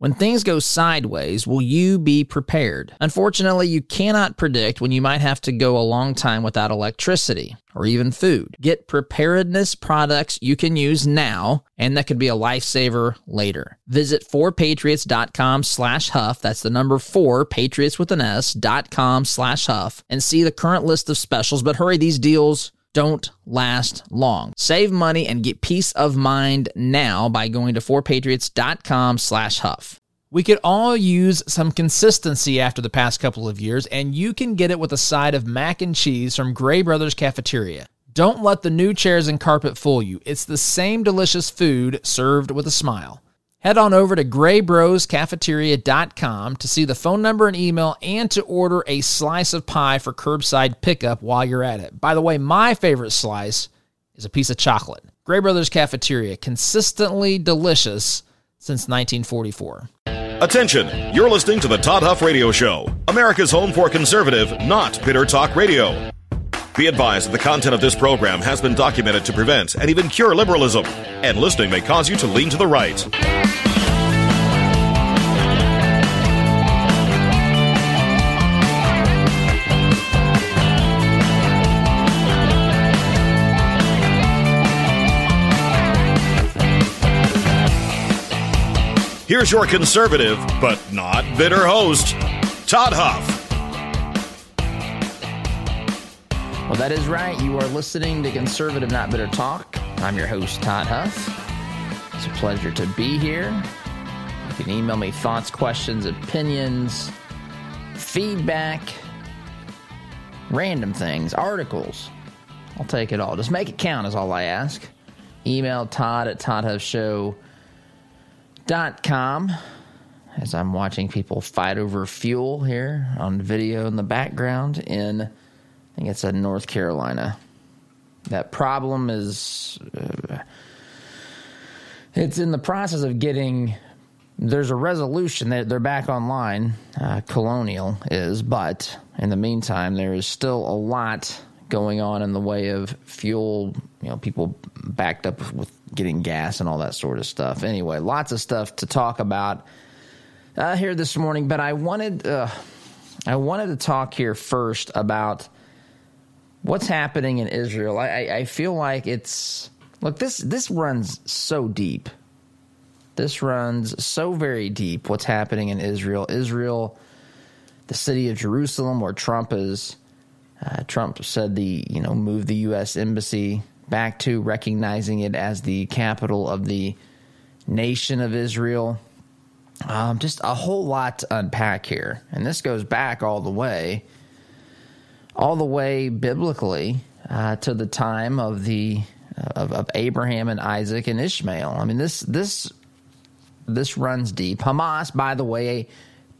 When things go sideways, will you be prepared? Unfortunately, you cannot predict when you might have to go a long time without electricity or even food. Get preparedness products you can use now and that could be a lifesaver later. Visit 4patriots.com slash huff. That's the number 4, patriots with an S, dot com slash huff and see the current list of specials. But hurry, these deals don't last long. Save money and get peace of mind now by going to 4patriots.com slash huff. We could all use some consistency after the past couple of years, and you can get it with a side of mac and cheese from Gray Brothers Cafeteria. Don't let the new chairs and carpet fool you. It's the same delicious food served with a smile. Head on over to graybroscafeteria.com to see the phone number and email and to order a slice of pie for curbside pickup while you're at it. By the way, my favorite slice is a piece of chocolate. Gray Brothers Cafeteria, consistently delicious since 1944. Attention, you're listening to the Todd Huff Radio Show, America's home for conservative, not bitter talk radio. Be advised that the content of this program has been documented to prevent and even cure liberalism, and listening may cause you to lean to the right. Here's your conservative, but not bitter host, Todd Huff. Well, that is right. You are listening to Conservative Not Bitter Talk. I'm your host, Todd Huff. It's a pleasure to be here. You can email me thoughts, questions, opinions, feedback, random things, articles. I'll take it all. Just make it count, is all I ask. Email Todd at ToddHuffShow.com as I'm watching people fight over fuel here on video in the background in I think it's in North Carolina. That problem is uh, it's in the process of getting there's a resolution that they're back online uh, colonial is but in the meantime there is still a lot going on in the way of fuel you know people backed up with getting gas and all that sort of stuff anyway lots of stuff to talk about uh, here this morning but i wanted uh, i wanted to talk here first about what's happening in Israel. I, I, feel like it's look this this runs so deep. This runs so very deep. What's happening in Israel? Israel, the city of Jerusalem, where Trump is. Uh, Trump said the you know move the U.S. embassy back to recognizing it as the capital of the nation of Israel. Um, just a whole lot to unpack here, and this goes back all the way all the way biblically uh, to the time of the of, of, Abraham and Isaac and Ishmael. I mean this this this runs deep. Hamas, by the way, a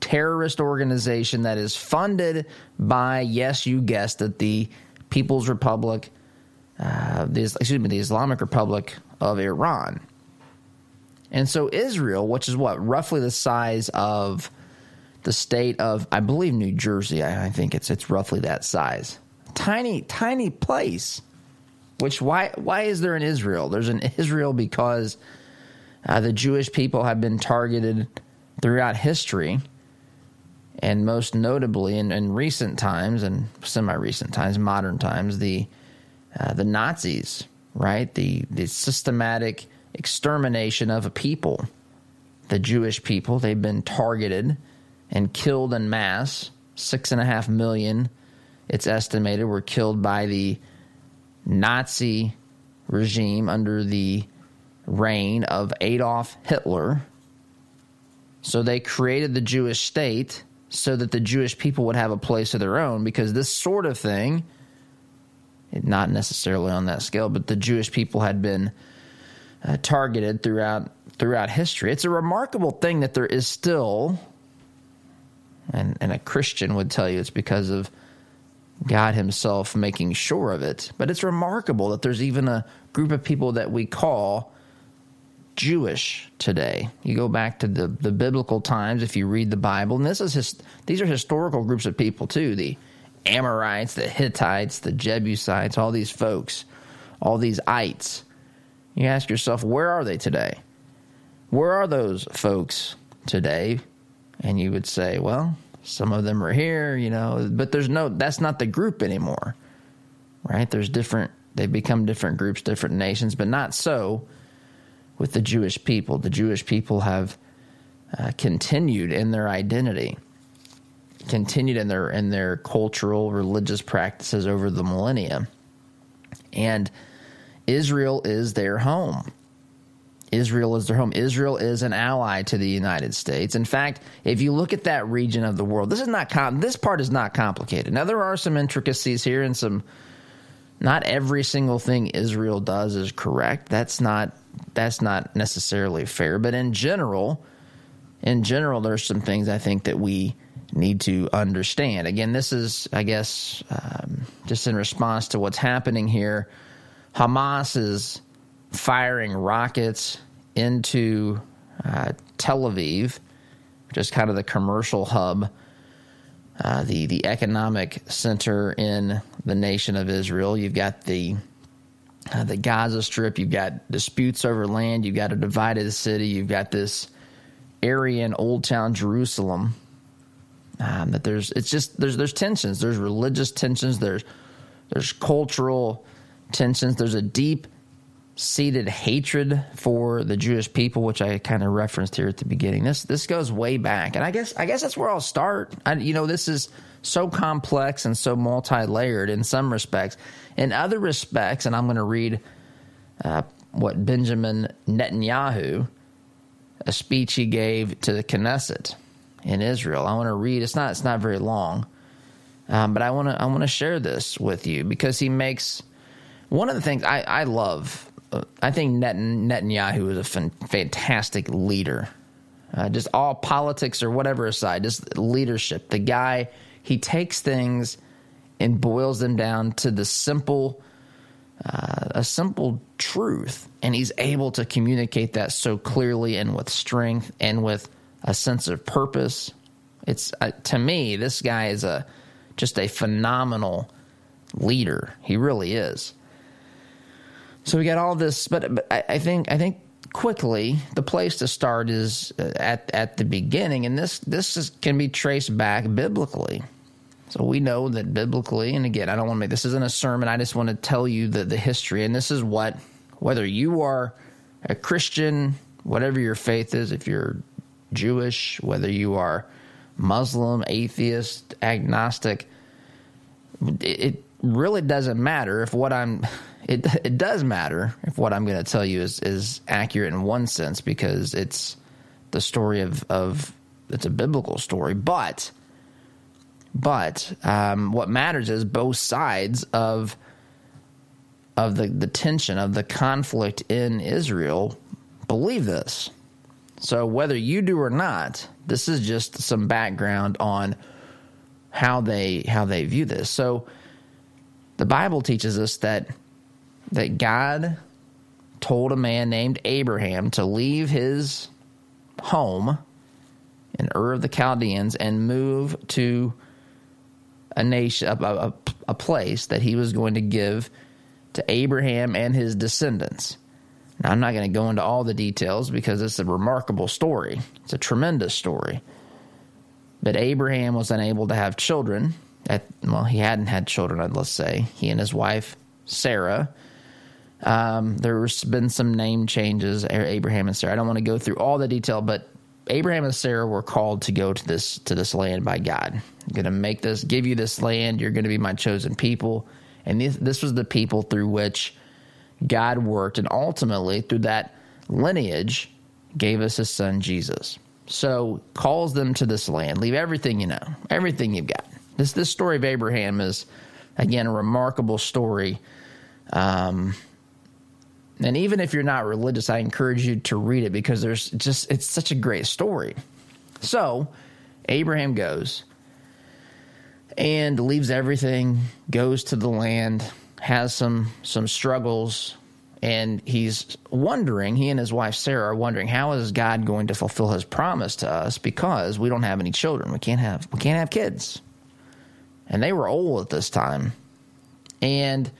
terrorist organization that is funded by yes, you guessed it, the People's Republic, uh, the excuse me, the Islamic Republic of Iran. And so Israel, which is what roughly the size of the state of, I believe, New Jersey. I, I think it's it's roughly that size. Tiny, tiny place. Which why why is there an Israel? There's an Israel because uh, the Jewish people have been targeted throughout history, and most notably in, in recent times and semi-recent times, modern times, the uh, the Nazis, right? The the systematic extermination of a people, the Jewish people. They've been targeted and killed in mass. Six and a half million, it's estimated, were killed by the Nazi regime under the reign of Adolf Hitler. So they created the Jewish state so that the Jewish people would have a place of their own because this sort of thing, not necessarily on that scale, but the Jewish people had been uh, targeted throughout throughout history. It's a remarkable thing that there is still and, and a Christian would tell you it's because of God Himself making sure of it. But it's remarkable that there's even a group of people that we call Jewish today. You go back to the, the biblical times if you read the Bible, and this is his, these are historical groups of people too. The Amorites, the Hittites, the Jebusites, all these folks, all these ites. You ask yourself, where are they today? Where are those folks today, and you would say, well, some of them are here, you know, but there's no, that's not the group anymore, right? There's different, they become different groups, different nations, but not so with the Jewish people. The Jewish people have uh, continued in their identity, continued in their in their cultural, religious practices over the millennia, and Israel is their home. Israel is their home. Israel is an ally to the United States. In fact, if you look at that region of the world, this is not com- this part is not complicated. Now there are some intricacies here and some not every single thing Israel does is correct. That's not that's not necessarily fair, but in general, in general there's some things I think that we need to understand. Again, this is I guess um, just in response to what's happening here. Hamas is firing rockets into uh, Tel Aviv, which is kind of the commercial hub, uh, the the economic center in the nation of Israel. You've got the uh, the Gaza Strip. You've got disputes over land. You've got a divided city. You've got this area in Old Town Jerusalem. Um, that there's it's just there's there's tensions. There's religious tensions. There's there's cultural tensions. There's a deep seated hatred for the Jewish people, which I kind of referenced here at the beginning. This this goes way back, and I guess I guess that's where I'll start. I, you know, this is so complex and so multi layered in some respects. In other respects, and I'm going to read uh, what Benjamin Netanyahu, a speech he gave to the Knesset in Israel. I want to read. It's not. It's not very long, um, but I want to. I want to share this with you because he makes one of the things I, I love I think Net- Netanyahu is a fan- fantastic leader. Uh, just all politics or whatever aside, just leadership. The guy, he takes things and boils them down to the simple, uh, a simple truth, and he's able to communicate that so clearly and with strength and with a sense of purpose. It's uh, to me, this guy is a just a phenomenal leader. He really is. So we got all this, but, but I, I, think I think quickly the place to start is uh, at at the beginning, and this this is, can be traced back biblically. So we know that biblically, and again, I don't want to make this isn't a sermon. I just want to tell you the the history, and this is what whether you are a Christian, whatever your faith is, if you're Jewish, whether you are Muslim, atheist, agnostic, it, really doesn't matter if what I'm it it does matter if what I'm going to tell you is is accurate in one sense because it's the story of of it's a biblical story, but but um, what matters is both sides of of the the tension of the conflict in Israel believe this. So whether you do or not, this is just some background on how they how they view this. So the Bible teaches us that that God told a man named Abraham to leave his home in Ur of the Chaldeans and move to a nation, a, a, a, place that he was going to give to Abraham and his descendants. Now, I'm not going to go into all the details because it's a remarkable story. It's a tremendous story. But Abraham was unable to have children. At, well, he hadn't had children, let's say. He and his wife, Sarah, um, there's been some name changes, Abraham and Sarah. I don't want to go through all the detail, but Abraham and Sarah were called to go to this to this land by God. I'm going to make this, give you this land. You're going to be my chosen people, and this, this was the people through which God worked, and ultimately through that lineage gave us His Son Jesus. So calls them to this land. Leave everything you know, everything you've got. This this story of Abraham is again a remarkable story. Um, and even if you're not religious, I encourage you to read it because there's just, it's such a great story. So, Abraham goes and leaves everything, goes to the land, has some some struggles, and he's wondering, he and his wife Sarah are wondering how is God going to fulfill his promise to us because we don't have any children. We can't have we can't have kids. And they were old at this time. And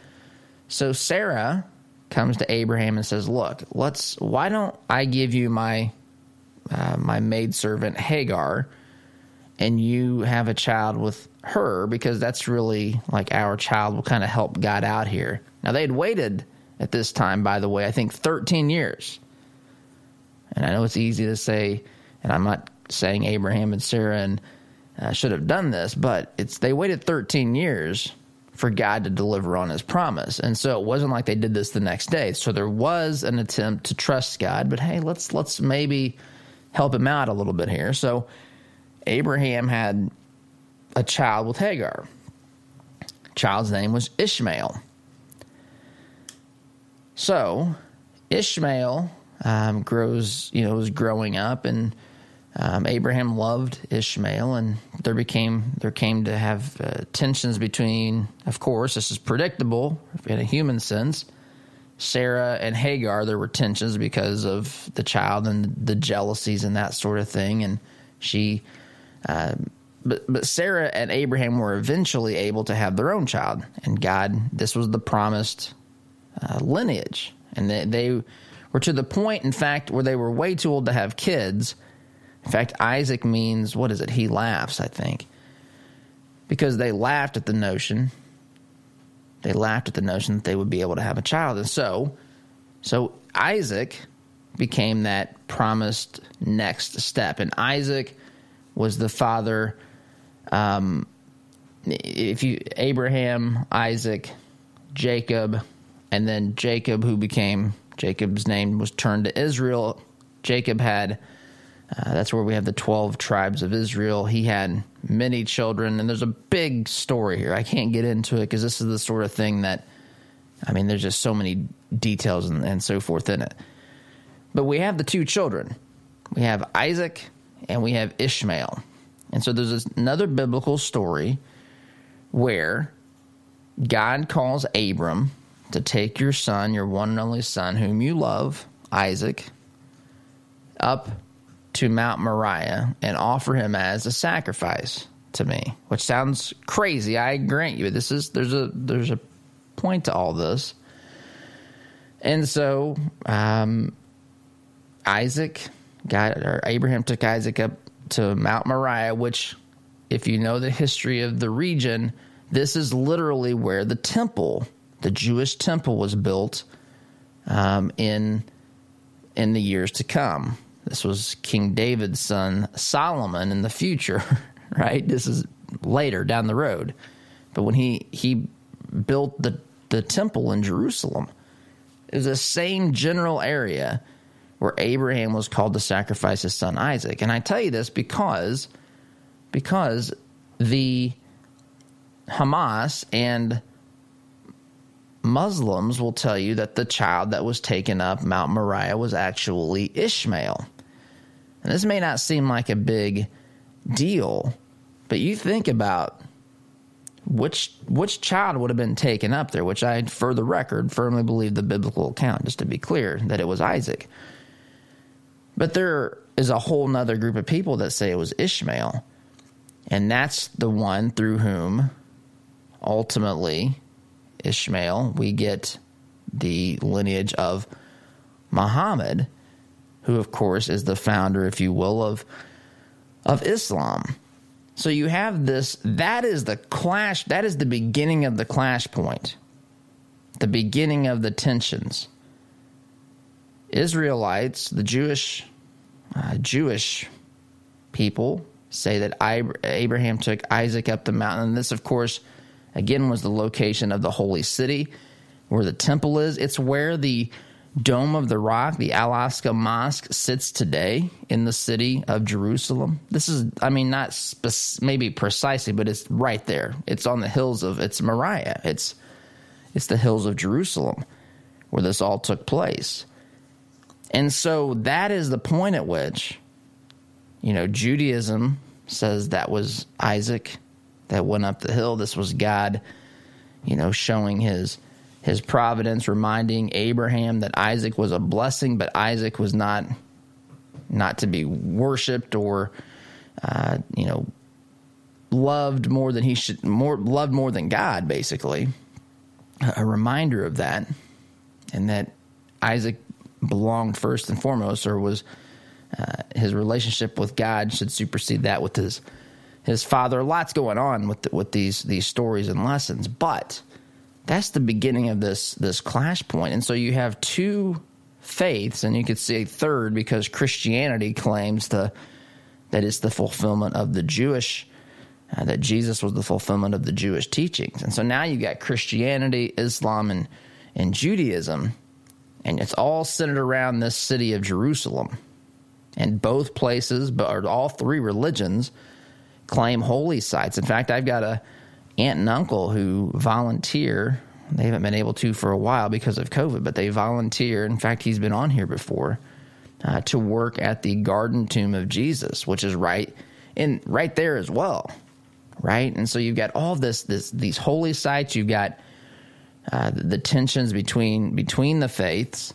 so Sarah comes to Abraham and says, "Look, let's. Why don't I give you my uh, my maidservant Hagar, and you have a child with her because that's really like our child will kind of help God out here. Now, they had waited at this time, by the way, I think 13 years. And I know it's easy to say, and I'm not saying Abraham and Sarah and uh, should have done this, but it's they waited 13 years for God to deliver on his promise. And so it wasn't like they did this the next day. So there was an attempt to trust God, but hey, let's let's maybe help him out a little bit here. So Abraham had a child with Hagar. Child's name was Ishmael. So Ishmael um, grows, you know, was growing up, and um, Abraham loved Ishmael, and there became there came to have uh, tensions between. Of course, this is predictable in a human sense. Sarah and Hagar, there were tensions because of the child and the jealousies and that sort of thing, and she. Uh, but but Sarah and Abraham were eventually able to have their own child, and God, this was the promised uh, lineage, and they, they were to the point, in fact, where they were way too old to have kids. In fact, Isaac means what is it? He laughs, I think, because they laughed at the notion. They laughed at the notion that they would be able to have a child, and so, so Isaac became that promised next step, and Isaac was the father. Um, if you Abraham, Isaac, Jacob, and then Jacob, who became Jacob's name was turned to Israel. Jacob had, uh, that's where we have the 12 tribes of Israel. He had many children, and there's a big story here. I can't get into it because this is the sort of thing that, I mean, there's just so many details and, and so forth in it. But we have the two children we have Isaac and we have Ishmael. And so there's another biblical story where God calls Abram to take your son, your one and only son, whom you love, Isaac, up to Mount Moriah and offer him as a sacrifice to me, which sounds crazy. I grant you. This is there's a there's a point to all this, and so um, Isaac got or Abraham took Isaac up to Mount Moriah, which, if you know the history of the region, this is literally where the temple the Jewish temple was built um, in in the years to come. This was King David's son Solomon in the future, right? This is later down the road, but when he he built the the temple in Jerusalem, it was the same general area where Abraham was called to sacrifice his son Isaac. And I tell you this because because the Hamas and Muslims will tell you that the child that was taken up Mount Moriah was actually Ishmael. And this may not seem like a big deal, but you think about which which child would have been taken up there, which I, for the record, firmly believe the biblical account, just to be clear, that it was Isaac. But there is a whole nother group of people that say it was Ishmael. And that's the one through whom ultimately Ishmael, we get the lineage of Muhammad, who, of course, is the founder, if you will, of, of Islam. So you have this, that is the clash, that is the beginning of the clash point, the beginning of the tensions. Israelites, the Jewish, uh, Jewish people, say that Abraham took Isaac up the mountain. And this, of course, again was the location of the holy city where the temple is. It's where the Dome of the Rock, the Al Aqsa Mosque, sits today in the city of Jerusalem. This is, I mean, not spe- maybe precisely, but it's right there. It's on the hills of, it's Moriah. It's, it's the hills of Jerusalem where this all took place. And so that is the point at which, you know, Judaism says that was Isaac that went up the hill. This was God, you know, showing his his providence, reminding Abraham that Isaac was a blessing, but Isaac was not not to be worshipped or uh, you know loved more than he should more loved more than God basically a reminder of that and that Isaac belonged first and foremost or was uh, his relationship with God should supersede that with his his father. Lots going on with the, with these these stories and lessons, but that's the beginning of this this clash point. And so you have two faiths, and you could see a third because Christianity claims the that it's the fulfillment of the Jewish uh, that Jesus was the fulfillment of the Jewish teachings. And so now you've got Christianity, Islam, and and Judaism, and it's all centered around this city of Jerusalem. And both places, but all three religions, claim holy sites. In fact, I've got a aunt and uncle who volunteer. They haven't been able to for a while because of COVID, but they volunteer. In fact, he's been on here before uh, to work at the Garden Tomb of Jesus, which is right in right there as well, right. And so you've got all this this these holy sites. You've got uh, the, tensions between between the faiths,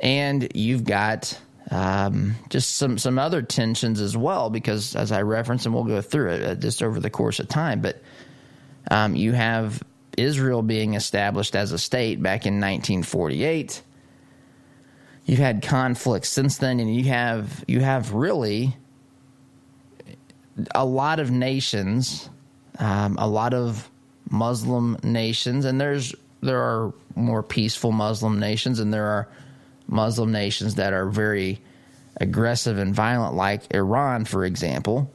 and you've got um, just some some other tensions as well, because as I referenced, and we'll go through it uh, just over the course of time, but um, you have Israel being established as a state back in 1948. You've had conflicts since then, and you have you have really a lot of nations, um, a lot of Muslim nations, and there's there are more peaceful Muslim nations, and there are Muslim nations that are very aggressive and violent, like Iran, for example.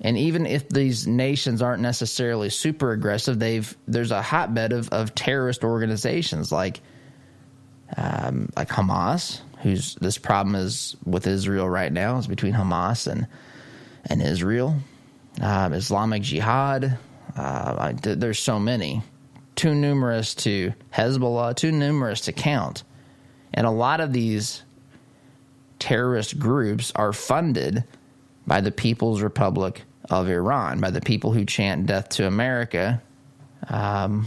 And even if these nations aren't necessarily super aggressive, they've there's a hotbed of, of terrorist organizations like um, like Hamas, who's this problem is with Israel right now is between Hamas and and Israel, um, Islamic Jihad. Uh, there's so many, too numerous to Hezbollah, too numerous to count, and a lot of these terrorist groups are funded by the People's Republic of Iran, by the people who chant death to America um,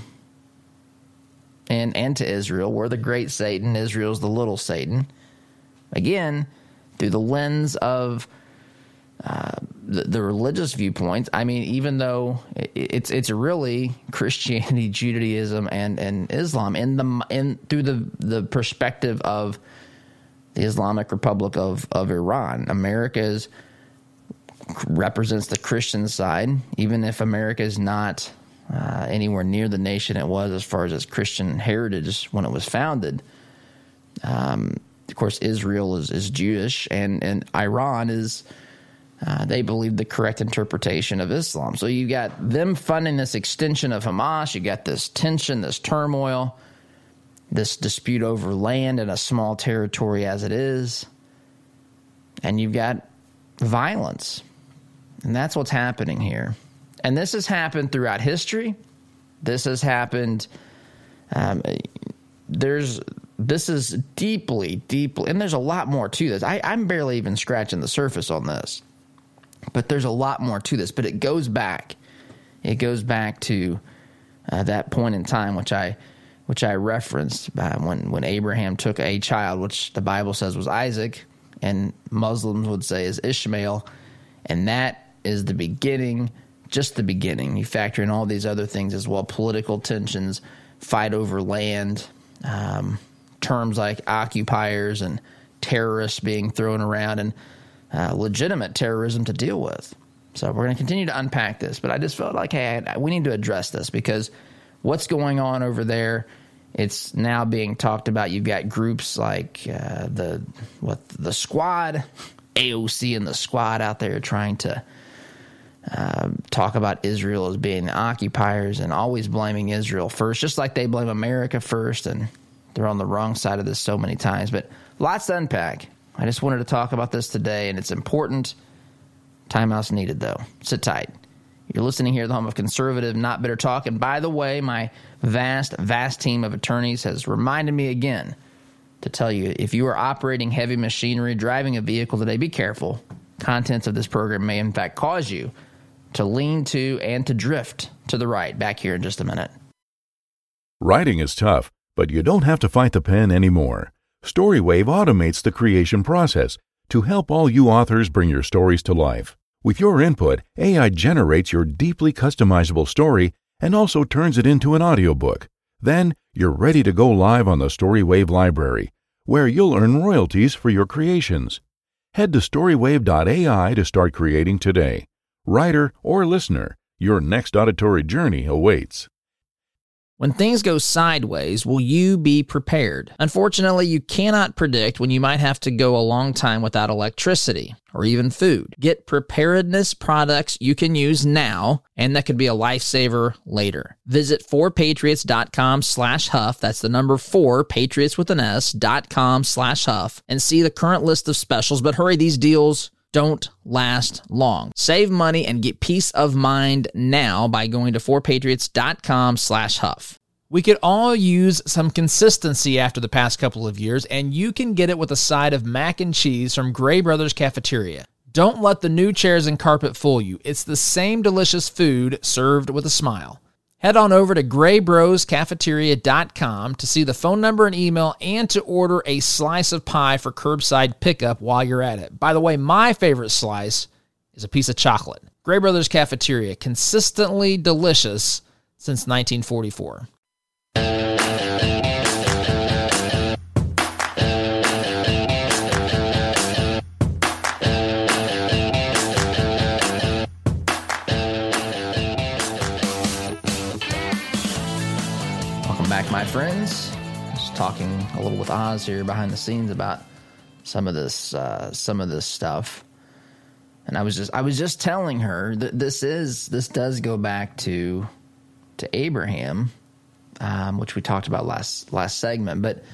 and, and to Israel. We're the great Satan, Israel's the little Satan. Again, through the lens of the, the, religious viewpoints. I mean, even though it's it's really Christianity, Judaism, and, and Islam in the in through the the perspective of the Islamic Republic of, of Iran. America represents the Christian side, even if America is not uh, anywhere near the nation it was as far as its Christian heritage when it was founded. Um, of course, Israel is, is Jewish, and, and Iran is, uh, they believe the correct interpretation of Islam. So you got them funding this extension of Hamas, you got this tension, this turmoil this dispute over land in a small territory as it is. And you've got violence. And that's what's happening here. And this has happened throughout history. This has happened. Um, there's this is deeply, deeply, and there's a lot more to this. I, I'm barely even scratching the surface on this, but there's a lot more to this. But it goes back. It goes back to uh, that point in time, which I which I referenced uh, when when Abraham took a child, which the Bible says was Isaac, and Muslims would say is Ishmael, and that is the beginning, just the beginning. You factor in all these other things as well, political tensions, fight over land, um, terms like occupiers and terrorists being thrown around, and uh, legitimate terrorism to deal with. So we're going to continue to unpack this, but I just felt like, hey, we need to address this because what's going on over there it's now being talked about. You've got groups like uh, the what the squad, AOC, and the squad out there trying to uh, talk about Israel as being the occupiers and always blaming Israel first, just like they blame America first, and they're on the wrong side of this so many times. But lots to unpack. I just wanted to talk about this today, and it's important. Timeout's needed, though. Sit tight. You're listening here, the home of conservative, not bitter talk. And by the way, my vast, vast team of attorneys has reminded me again to tell you if you are operating heavy machinery, driving a vehicle today, be careful. Contents of this program may, in fact, cause you to lean to and to drift to the right. Back here in just a minute. Writing is tough, but you don't have to fight the pen anymore. Storywave automates the creation process to help all you authors bring your stories to life. With your input, AI generates your deeply customizable story and also turns it into an audiobook. Then you're ready to go live on the Storywave library, where you'll earn royalties for your creations. Head to storywave.ai to start creating today. Writer or listener, your next auditory journey awaits. When things go sideways, will you be prepared? Unfortunately, you cannot predict when you might have to go a long time without electricity or even food. Get preparedness products you can use now and that could be a lifesaver later. Visit 4patriots.com slash huff. That's the number 4, patriots with an S, dot com slash huff and see the current list of specials. But hurry, these deals don't last long. Save money and get peace of mind now by going to 4patriots.com slash huff. We could all use some consistency after the past couple of years, and you can get it with a side of mac and cheese from Gray Brothers Cafeteria. Don't let the new chairs and carpet fool you. It's the same delicious food served with a smile. Head on over to graybroscafeteria.com to see the phone number and email and to order a slice of pie for curbside pickup while you're at it. By the way, my favorite slice is a piece of chocolate. Gray Brothers Cafeteria, consistently delicious since 1944. Friends. Just talking a little with Oz here behind the scenes about some of this, uh, some of this stuff. And I was just, I was just telling her that this is, this does go back to, to Abraham, um, which we talked about last last segment. But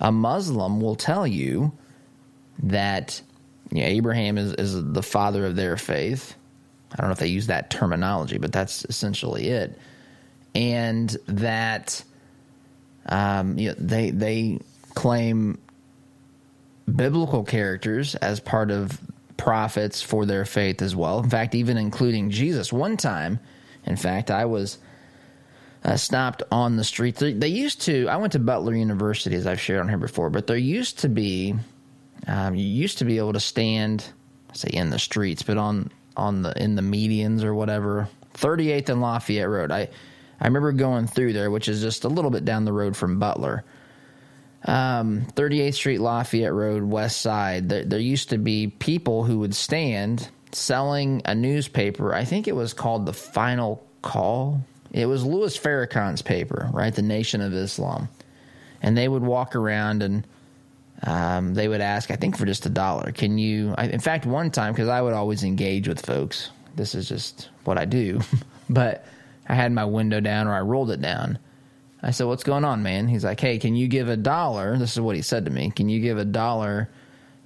a Muslim will tell you that yeah, Abraham is, is the father of their faith. I don't know if they use that terminology, but that's essentially it. And that um, you know, they they claim biblical characters as part of prophets for their faith as well. In fact, even including Jesus. One time, in fact, I was uh, stopped on the street. They, they, used to. I went to Butler University, as I've shared on here before, but there used to be. Um, you used to be able to stand, say in the streets, but on on the in the medians or whatever. 38th and Lafayette Road. I I remember going through there, which is just a little bit down the road from Butler. Um, 38th Street, Lafayette Road, West Side. There, there used to be people who would stand selling a newspaper. I think it was called the Final Call. It was Louis Farrakhan's paper, right? The Nation of Islam. And they would walk around and um, they would ask, I think for just a dollar, can you? I, in fact, one time, because I would always engage with folks, this is just what I do, but I had my window down or I rolled it down. I said, What's going on, man? He's like, Hey, can you give a dollar? This is what he said to me. Can you give a dollar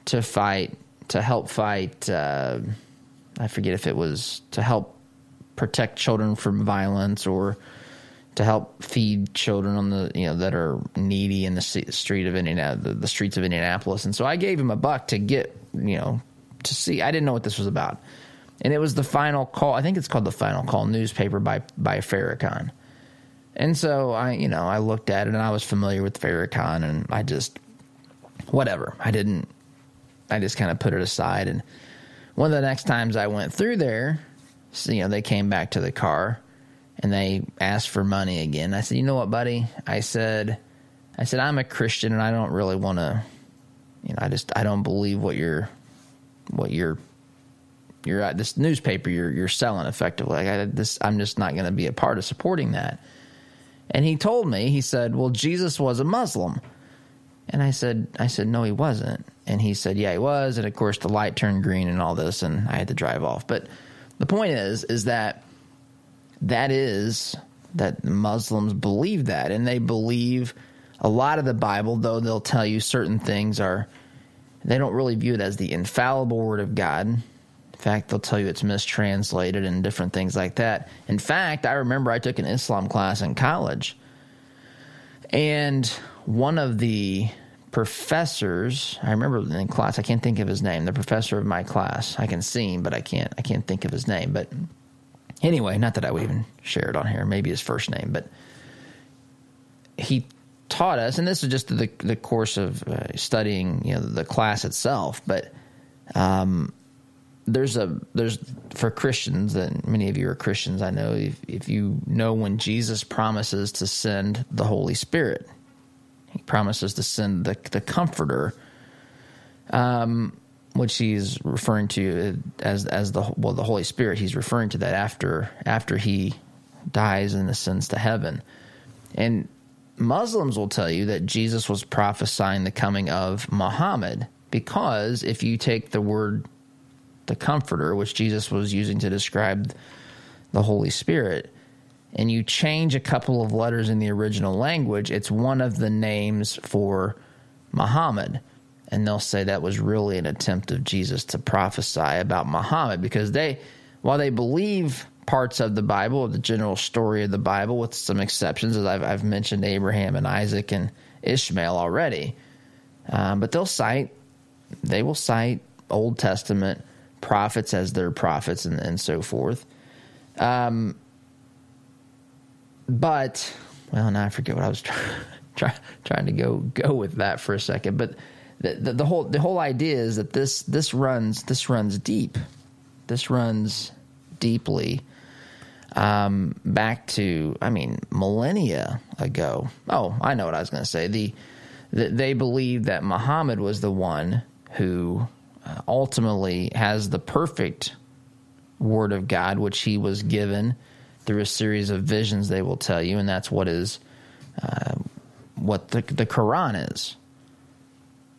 to fight, to help fight? Uh, I forget if it was to help protect children from violence or to help feed children on the you know that are needy in the street of Indiana, the, the streets of Indianapolis. And so I gave him a buck to get you know to see. I didn't know what this was about, and it was the final call. I think it's called the Final Call newspaper by by Farrakhan. And so I you know I looked at it and I was familiar with Farrakhan and I just whatever I didn't I just kind of put it aside and one of the next times I went through there, so, you know they came back to the car and they asked for money again. I said, "You know what, buddy?" I said, "I said I'm a Christian and I don't really want to, you know, I just I don't believe what you're, what you're, you're at this newspaper you're you're selling effectively. Like I, this, I'm just not going to be a part of supporting that." And he told me, he said, "Well, Jesus was a Muslim," and I said, "I said no, he wasn't." And he said, "Yeah, he was." And of course, the light turned green and all this, and I had to drive off. But the point is, is that that is that Muslims believe that, and they believe a lot of the Bible, though they'll tell you certain things are, they don't really view it as the infallible Word of God. Fact, they'll tell you it's mistranslated and different things like that. In fact, I remember I took an Islam class in college, and one of the professors, I remember in class, I can't think of his name, the professor of my class. I can see him, but I can't I can't think of his name, but Anyway, not that I would even share it on here, maybe his first name, but he taught us, and this is just the the course of uh, studying, you know, the class itself. But um, there's a there's for Christians, and many of you are Christians. I know if, if you know when Jesus promises to send the Holy Spirit, he promises to send the the Comforter. Um, which he's referring to as as the well the Holy Spirit. He's referring to that after after he dies and ascends to heaven. And Muslims will tell you that Jesus was prophesying the coming of Muhammad because if you take the word the comforter, which Jesus was using to describe the Holy Spirit, and you change a couple of letters in the original language, it's one of the names for Muhammad. And they'll say that was really an attempt of Jesus to prophesy about Muhammad because they, while they believe parts of the Bible, the general story of the Bible, with some exceptions, as I've, I've mentioned Abraham and Isaac and Ishmael already, um, but they'll cite, they will cite Old Testament prophets as their prophets and, and so forth. Um, but well, now I forget what I was trying try, trying to go go with that for a second. But the, the, the whole the whole idea is that this this runs this runs deep. This runs deeply um, back to I mean millennia ago. Oh, I know what I was going to say. The, the they believe that Muhammad was the one who ultimately has the perfect word of God, which he was given through a series of visions. They will tell you, and that's what is uh, what the the Quran is.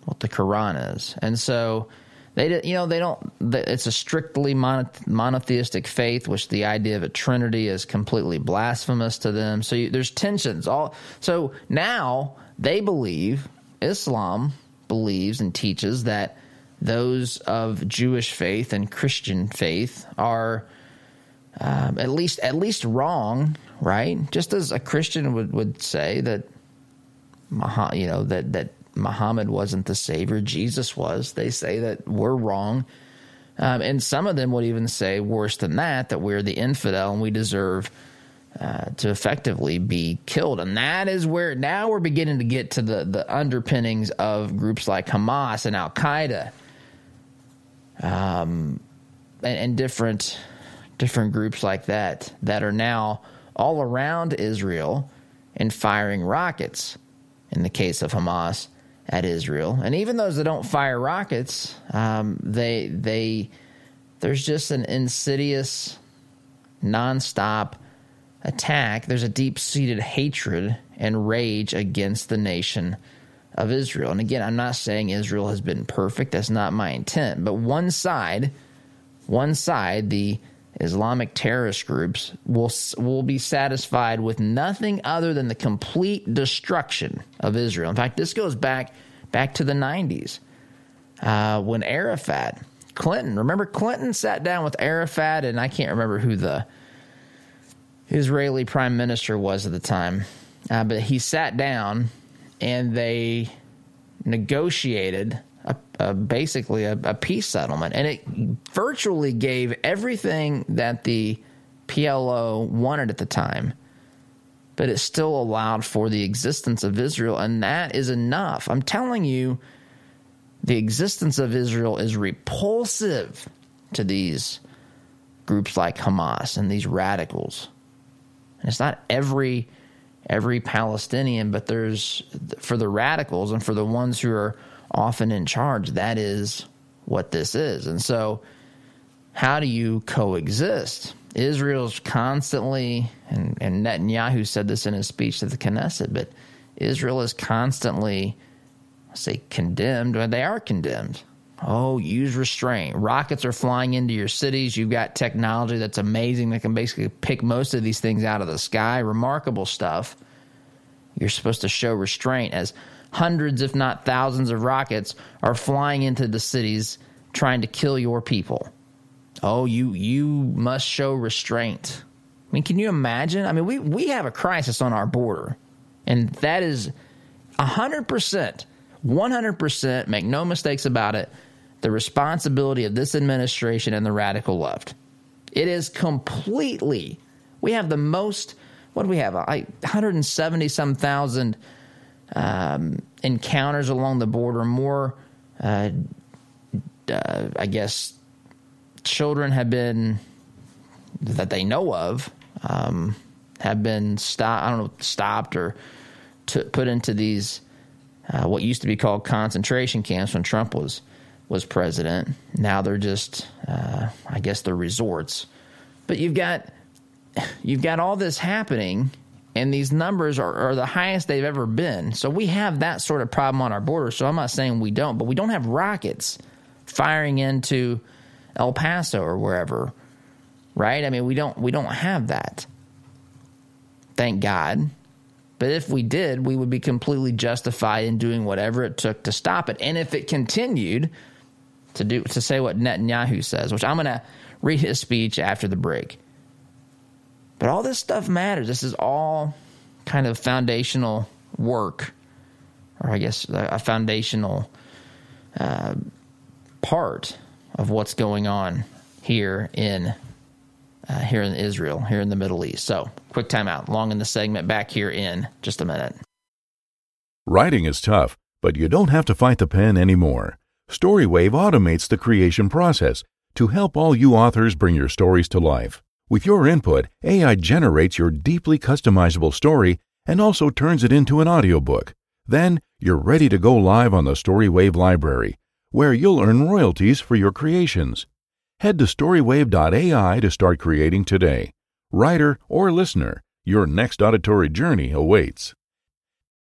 What the Quran is, and so they you know they don't. It's a strictly monotheistic faith, which the idea of a trinity is completely blasphemous to them. So you, there's tensions. All so now they believe Islam believes and teaches that those of Jewish faith and Christian faith are um, at least at least wrong, right? Just as a Christian would, would say that, you know, that that Muhammad wasn't the savior, Jesus was. They say that we're wrong, um, and some of them would even say worse than that that we're the infidel and we deserve. Uh, to effectively be killed. And that is where now we're beginning to get to the, the underpinnings of groups like Hamas and Al Qaeda um, and, and different different groups like that that are now all around Israel and firing rockets. In the case of Hamas at Israel, and even those that don't fire rockets, um, they they there's just an insidious, nonstop attack. There's a deep seated hatred and rage against the nation of Israel. And again, I'm not saying Israel has been perfect. That's not my intent. But one side, one side, the Islamic terrorist groups will will be satisfied with nothing other than the complete destruction of Israel. In fact, this goes back back to the 90s uh, when Arafat, Clinton, remember Clinton sat down with Arafat, and I can't remember who the Israeli prime minister was at the time, uh, but he sat down and they negotiated a, a, basically a, a, peace settlement, and it virtually gave everything that the PLO wanted at the time, but it still allowed for the existence of Israel, and that is enough. I'm telling you, the existence of Israel is repulsive to these groups like Hamas and these radicals. And it's not every every Palestinian, but there's for the radicals and for the ones who are often in charge, that is what this is. And so, how do you coexist? Israel's constantly, and, and Netanyahu said this in his speech to the Knesset, but Israel is constantly, I say, condemned. They are condemned. Oh, use restraint. Rockets are flying into your cities. You've got technology that's amazing that can basically pick most of these things out of the sky. Remarkable stuff. You're supposed to show restraint as hundreds, if not thousands, of rockets are flying into the cities trying to kill your people. Oh, you you must show restraint. I mean, can you imagine? I mean, we, we have a crisis on our border, and that is 100%, 100%, make no mistakes about it, the responsibility of this administration and the radical left. It is completely, we have the most, what do we have? 170 some thousand um, encounters along the border, more, uh, uh, I guess, children have been, that they know of, um, have been stopped, I don't know, stopped or to, put into these, uh, what used to be called concentration camps when Trump was was president. Now they're just, uh, I guess, they're resorts. But you've got you've got all this happening, and these numbers are, are the highest they've ever been. So we have that sort of problem on our border. So I'm not saying we don't, but we don't have rockets firing into El Paso or wherever, right? I mean, we don't we don't have that. Thank God. But if we did, we would be completely justified in doing whatever it took to stop it. And if it continued to do to say what Netanyahu says, which I'm going to read his speech after the break. But all this stuff matters. This is all kind of foundational work, or I guess a foundational uh, part of what's going on here in uh, here in Israel, here in the Middle East. So, quick timeout. Long in the segment. Back here in just a minute. Writing is tough, but you don't have to fight the pen anymore. Storywave automates the creation process to help all you authors bring your stories to life. With your input, AI generates your deeply customizable story and also turns it into an audiobook. Then you're ready to go live on the Storywave library, where you'll earn royalties for your creations. Head to storywave.ai to start creating today. Writer or listener, your next auditory journey awaits.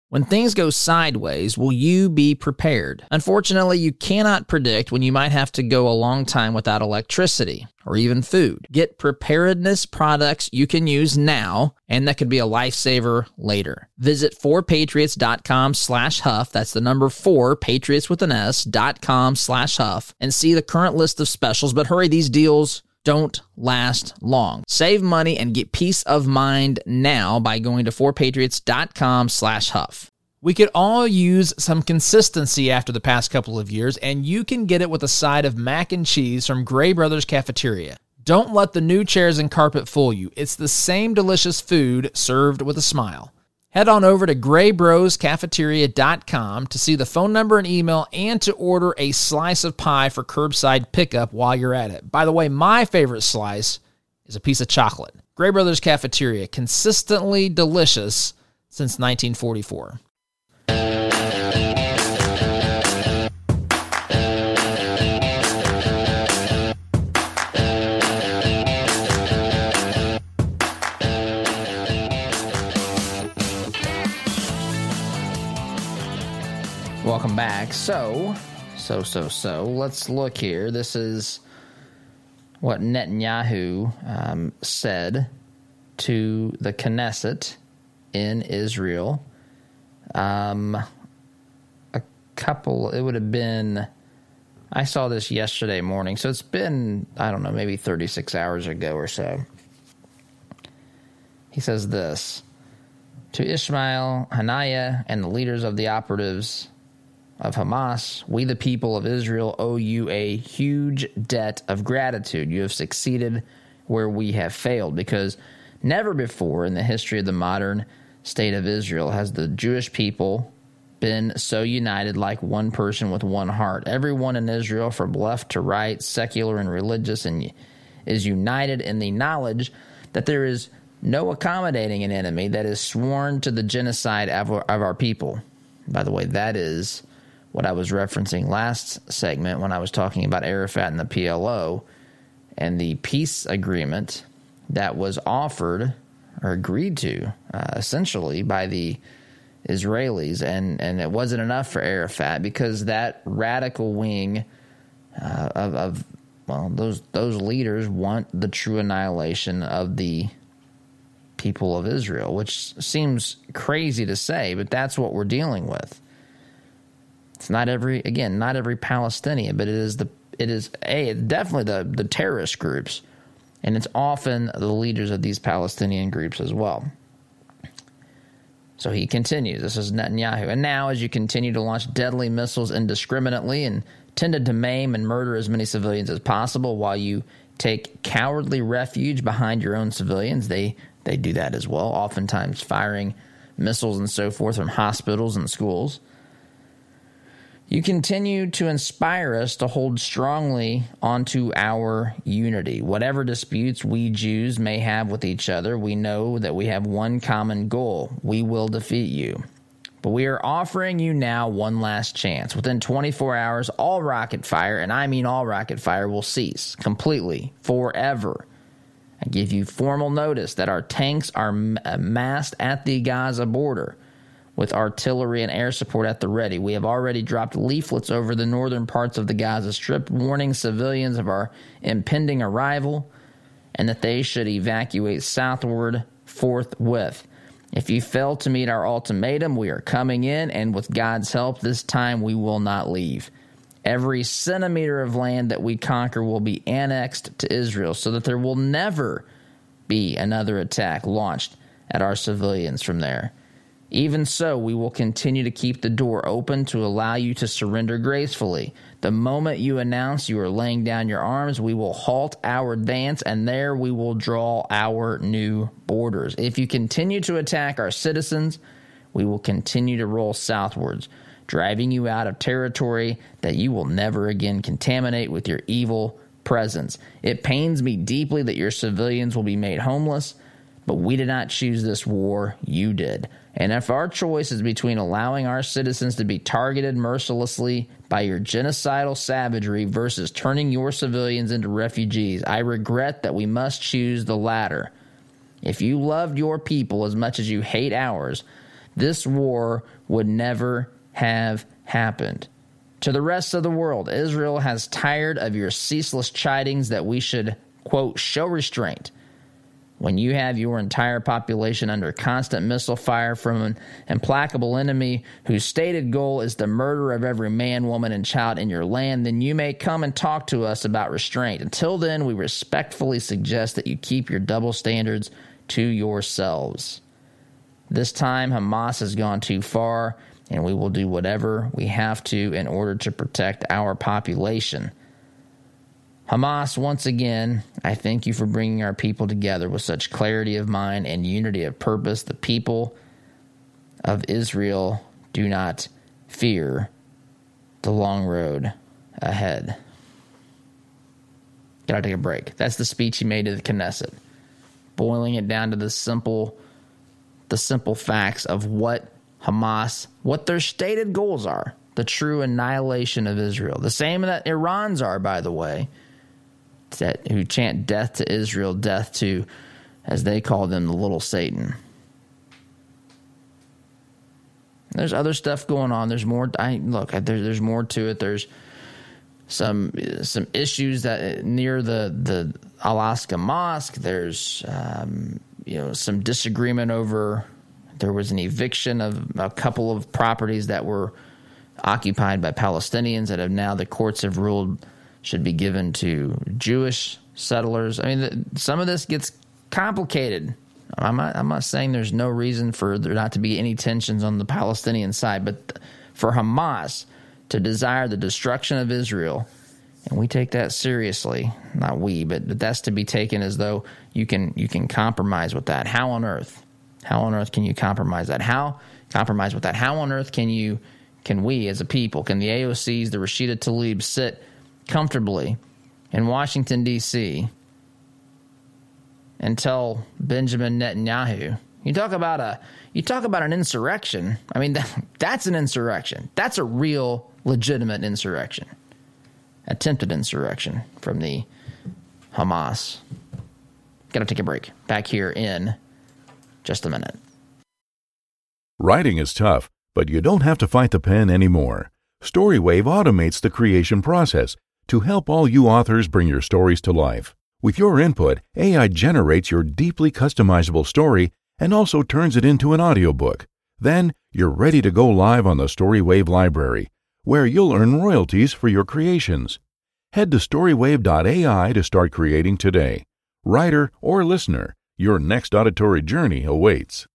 When things go sideways, will you be prepared? Unfortunately, you cannot predict when you might have to go a long time without electricity or even food. Get preparedness products you can use now and that could be a lifesaver later. Visit 4patriots.com slash huff. That's the number 4, patriots with an S, dot com slash huff and see the current list of specials. But hurry, these deals don't last long. Save money and get peace of mind now by going to 4patriots.com slash huff. We could all use some consistency after the past couple of years, and you can get it with a side of mac and cheese from Gray Brothers Cafeteria. Don't let the new chairs and carpet fool you. It's the same delicious food served with a smile. Head on over to graybroscafeteria.com to see the phone number and email and to order a slice of pie for curbside pickup while you're at it. By the way, my favorite slice is a piece of chocolate. Gray Brothers Cafeteria, consistently delicious since 1944. Welcome back. So, so, so, so, let's look here. This is what Netanyahu um, said to the Knesset in Israel. Um, a couple, it would have been, I saw this yesterday morning, so it's been, I don't know, maybe 36 hours ago or so. He says this to Ishmael, Haniyeh, and the leaders of the operatives of Hamas, we the people of Israel owe you a huge debt of gratitude. You have succeeded where we have failed because never before in the history of the modern state of Israel has the Jewish people been so united like one person with one heart. Everyone in Israel, from left to right, secular and religious, and is united in the knowledge that there is no accommodating an enemy that is sworn to the genocide of our, of our people. By the way, that is what I was referencing last segment when I was talking about Arafat and the PLO and the peace agreement that was offered or agreed to uh, essentially by the Israelis, and and it wasn't enough for Arafat because that radical wing uh, of, of well those those leaders want the true annihilation of the people of Israel, which seems crazy to say, but that's what we're dealing with. It's not every again, not every Palestinian, but it is the it is a definitely the the terrorist groups, and it's often the leaders of these Palestinian groups as well. So he continues. This is Netanyahu. And now, as you continue to launch deadly missiles indiscriminately and tended to maim and murder as many civilians as possible while you take cowardly refuge behind your own civilians, they, they do that as well, oftentimes firing missiles and so forth from hospitals and schools. You continue to inspire us to hold strongly onto our unity. Whatever disputes we Jews may have with each other, we know that we have one common goal. We will defeat you. But we are offering you now one last chance. Within 24 hours, all rocket fire, and I mean all rocket fire, will cease completely, forever. I give you formal notice that our tanks are uh, massed at the Gaza border with artillery and air support at the ready. We have already dropped leaflets over the northern parts of the Gaza Strip warning civilians of our impending arrival and that they should evacuate southward forthwith. If you fail to meet our ultimatum, we are coming in, and with God's help, this time we will not leave. Every centimeter of land that we conquer will be annexed to Israel so that there will never be another attack launched at our civilians from there. Even so, we will continue to keep the door open to allow you to surrender gracefully. The moment you announce you are laying down your arms, we will halt our advance, and there we will draw our new borders. If you continue to attack our citizens, we will continue to roll southwards, driving you out of territory that you will never again contaminate with your evil presence. It pains me deeply that your civilians will be made homeless, but we did not choose this war, you did. And if our choice is between allowing our citizens to be targeted mercilessly by your genocidal savagery versus turning your civilians into refugees, I regret that we must choose the latter. If you loved your people as much as you hate ours, this war would never have happened. To the rest of the world, Israel has tired of your ceaseless chidings that we should, quote, show restraint when you have your entire population under constant missile fire from an implacable enemy whose stated goal is the murder of every man, woman, and child in your land, then you may come and talk to us about restraint. Until then, we respectfully suggest that you keep your double standards to yourselves. This time, Hamas has gone too far, and we will do whatever we have to in order to protect our population. Hamas, once again, I thank you for bringing our people together with such clarity of mind and unity of purpose. The people of Israel do not fear the long road ahead. Gotta take a break. That's the speech he made to the Knesset, boiling it down to the simple, the simple facts of what Hamas, what their stated goals are, the true annihilation of Israel. The same that Iran's are, by the way who chant death to Israel, death to, as they call them, the little Satan. There's other stuff going on. There's more. I look. There, there's more to it. There's some some issues that near the the Al-Aqsa Mosque. There's um, you know some disagreement over. There was an eviction of a couple of properties that were occupied by Palestinians that have now the courts have ruled should be given to Jewish settlers. I mean, the, some of this gets complicated. I'm not, I'm not saying there's no reason for there not to be any tensions on the Palestinian side, but for Hamas to desire the destruction of Israel, and we take that seriously, not we, but, but that's to be taken as though you can you can compromise with that. How on earth? How on earth can you compromise that? How compromise with that? How on earth can you can we as a people, can the AOCs, the Rashida Tlaib sit comfortably in Washington, D.C. tell Benjamin Netanyahu, you talk about a you talk about an insurrection. I mean, that, that's an insurrection. That's a real, legitimate insurrection, attempted insurrection from the Hamas. Got to take a break. Back here in just a minute. Writing is tough, but you don't have to fight the pen anymore. Storywave automates the creation process to help all you authors bring your stories to life. With your input, AI generates your deeply customizable story and also turns it into an audiobook. Then you're ready to go live on the Storywave library, where you'll earn royalties for your creations. Head to storywave.ai to start creating today. Writer or listener, your next auditory journey awaits.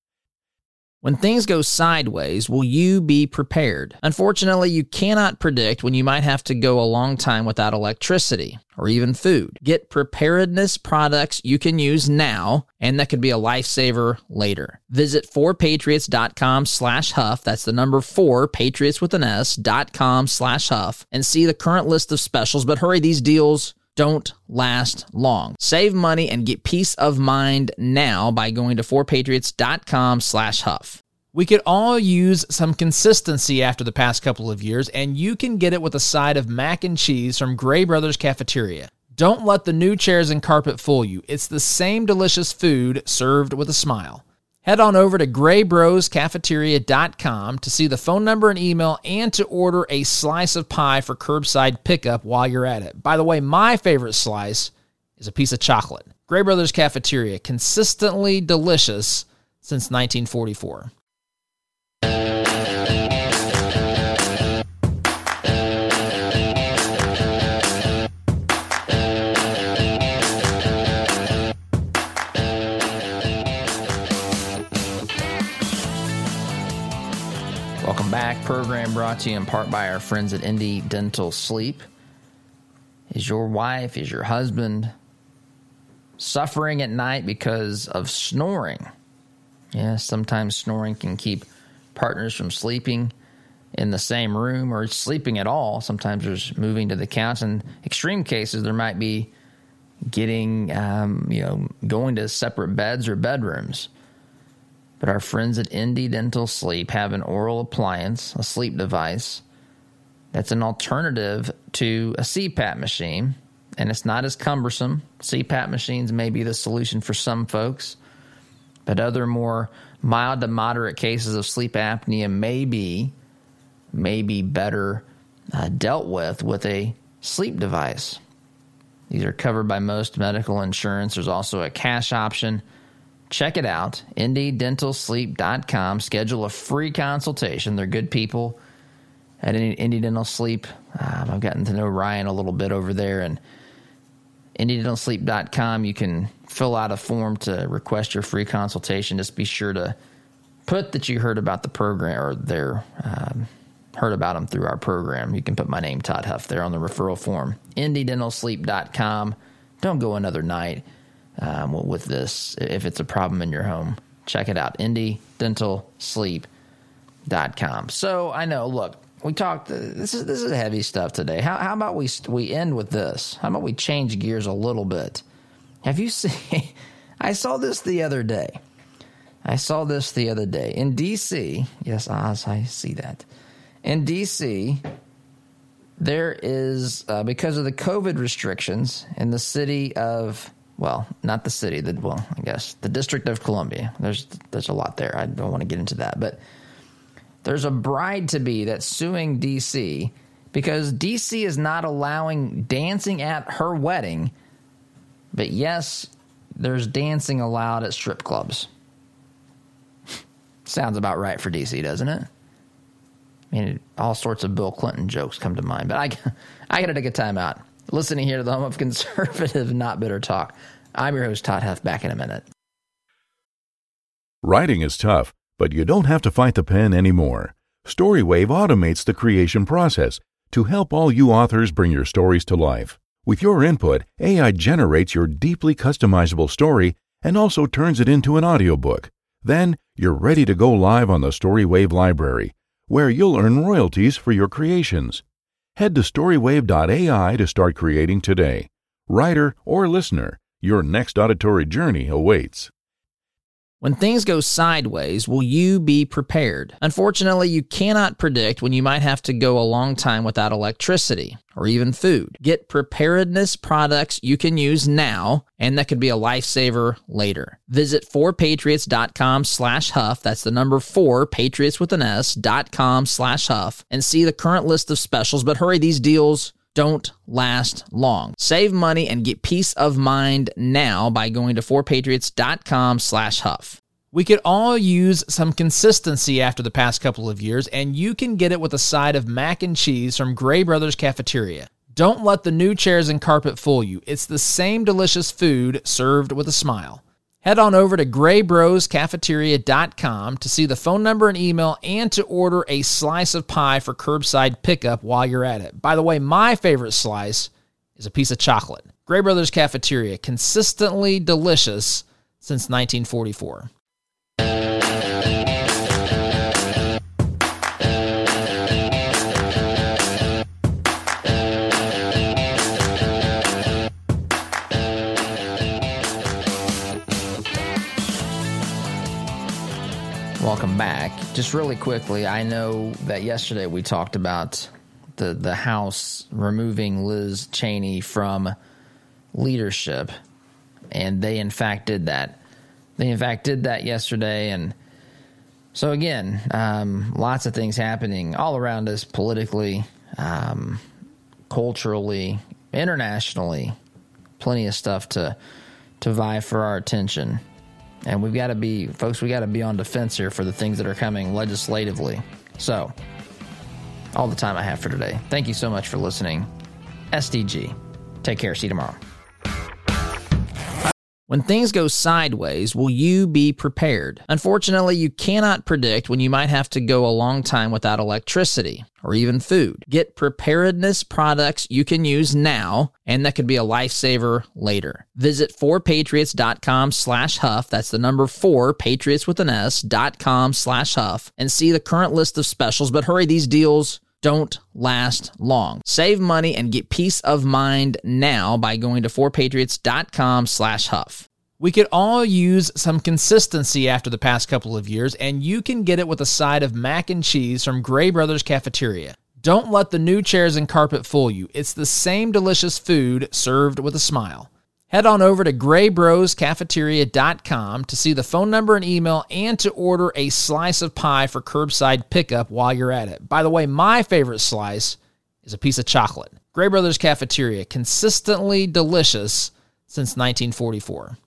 When things go sideways, will you be prepared? Unfortunately, you cannot predict when you might have to go a long time without electricity or even food. Get preparedness products you can use now and that could be a lifesaver later. Visit 4patriots.com slash huff. That's the number 4, patriots with an S, dot com slash huff and see the current list of specials. But hurry, these deals don't last long. Save money and get peace of mind now by going to 4patriots.com slash huff. We could all use some consistency after the past couple of years, and you can get it with a side of mac and cheese from Gray Brothers Cafeteria. Don't let the new chairs and carpet fool you. It's the same delicious food served with a smile. Head on over to graybroscafeteria.com to see the phone number and email and to order a slice of pie for curbside pickup while you're at it. By the way, my favorite slice is a piece of chocolate. Gray Brothers Cafeteria, consistently delicious since 1944. Program brought to you in part by our friends at Indy Dental Sleep. Is your wife, is your husband suffering at night because of snoring? Yeah, sometimes snoring can keep partners from sleeping in the same room or sleeping at all. Sometimes there's moving to the couch. In extreme cases, there might be getting, um, you know, going to separate beds or bedrooms. But our friends at Indy Dental Sleep have an oral appliance, a sleep device that's an alternative to a CPAP machine, and it's not as cumbersome. CPAP machines may be the solution for some folks, but other more mild to moderate cases of sleep apnea may be, may be better uh, dealt with with a sleep device. These are covered by most medical insurance. There's also a cash option. Check it out, indydentalsleep.com. Schedule a free consultation. They're good people at Indy Dental Sleep. Um, I've gotten to know Ryan a little bit over there, and indydentalsleep.com. You can fill out a form to request your free consultation. Just be sure to put that you heard about the program or they're um, heard about them through our program. You can put my name, Todd Huff, there on the referral form. IndyDentalSleep.com. Don't go another night um, with this if it's a problem in your home. Check it out, IndyDentalSleep.com. So I know, look, we talked. This is this is heavy stuff today. How how about we we end with this? How about we change gears a little bit? Have you seen? I saw this the other day. I saw this the other day in D.C. Yes, Oz, I see that. In D.C., there is uh, because of the COVID restrictions in the city of well, not the city, the well, I guess the District of Columbia. There's there's a lot there. I don't want to get into that, but there's a bride to be that's suing DC because DC is not allowing dancing at her wedding. But yes, there's dancing allowed at strip clubs. Sounds about right for DC, doesn't it? I mean, all sorts of Bill Clinton jokes come to mind, but I, I got to take a time out. Listening here to the home of conservative, not bitter talk. I'm your host, Todd Huff. Back in a minute. Writing is tough, but you don't have to fight the pen anymore. Storywave automates the creation process to help all you authors bring your stories to life. With your input, AI generates your deeply customizable story and also turns it into an audiobook. Then you're ready to go live on the Storywave library, where you'll earn royalties for your creations. Head to storywave.ai to start creating today. Writer or listener, your next auditory journey awaits. When things go sideways, will you be prepared? Unfortunately, you cannot predict when you might have to go a long time without electricity or even food. Get preparedness products you can use now, and that could be a lifesaver later. Visit 4patriots.com slash huff. That's the number 4, patriots with an S, dot com slash huff, and see the current list of specials. But hurry, these deals don't last long. Save money and get peace of mind now by going to 4patriots.com slash huff. We could all use some consistency after the past couple of years, and you can get it with a side of mac and cheese from Gray Brothers Cafeteria. Don't let the new chairs and carpet fool you. It's the same delicious food served with a smile. Head on over to graybroscafeteria.com to see the phone number and email and to order a slice of pie for curbside pickup while you're at it. By the way, my favorite slice is a piece of chocolate. Gray Brothers Cafeteria, consistently delicious since 1944. Welcome back. Just really quickly, I know that yesterday we talked about the the House removing Liz Cheney from leadership, and they in fact did that. They in fact did that yesterday, and so again, um, lots of things happening all around us politically, um, culturally, internationally. Plenty of stuff to to vie for our attention. And we've got to be, folks, we got to be on defense here for the things that are coming legislatively. So, all the time I have for today. Thank you so much for listening. SDG. Take care. See you tomorrow. When things go sideways, will you be prepared? Unfortunately, you cannot predict when you might have to go a long time without electricity or even food. Get preparedness products you can use now and that could be a lifesaver later. Visit 4patriots.com slash huff. That's the number 4, patriots with an S, dot com slash huff and see the current list of specials. But hurry, these deals don't last long. Save money and get peace of mind now by going to 4patriots.com slash huff. We could all use some consistency after the past couple of years, and you can get it with a side of mac and cheese from Gray Brothers Cafeteria. Don't let the new chairs and carpet fool you. It's the same delicious food served with a smile. Head on over to graybroscafeteria.com to see the phone number and email and to order a slice of pie for curbside pickup while you're at it. By the way, my favorite slice is a piece of chocolate. Gray Brothers Cafeteria, consistently delicious since 1944.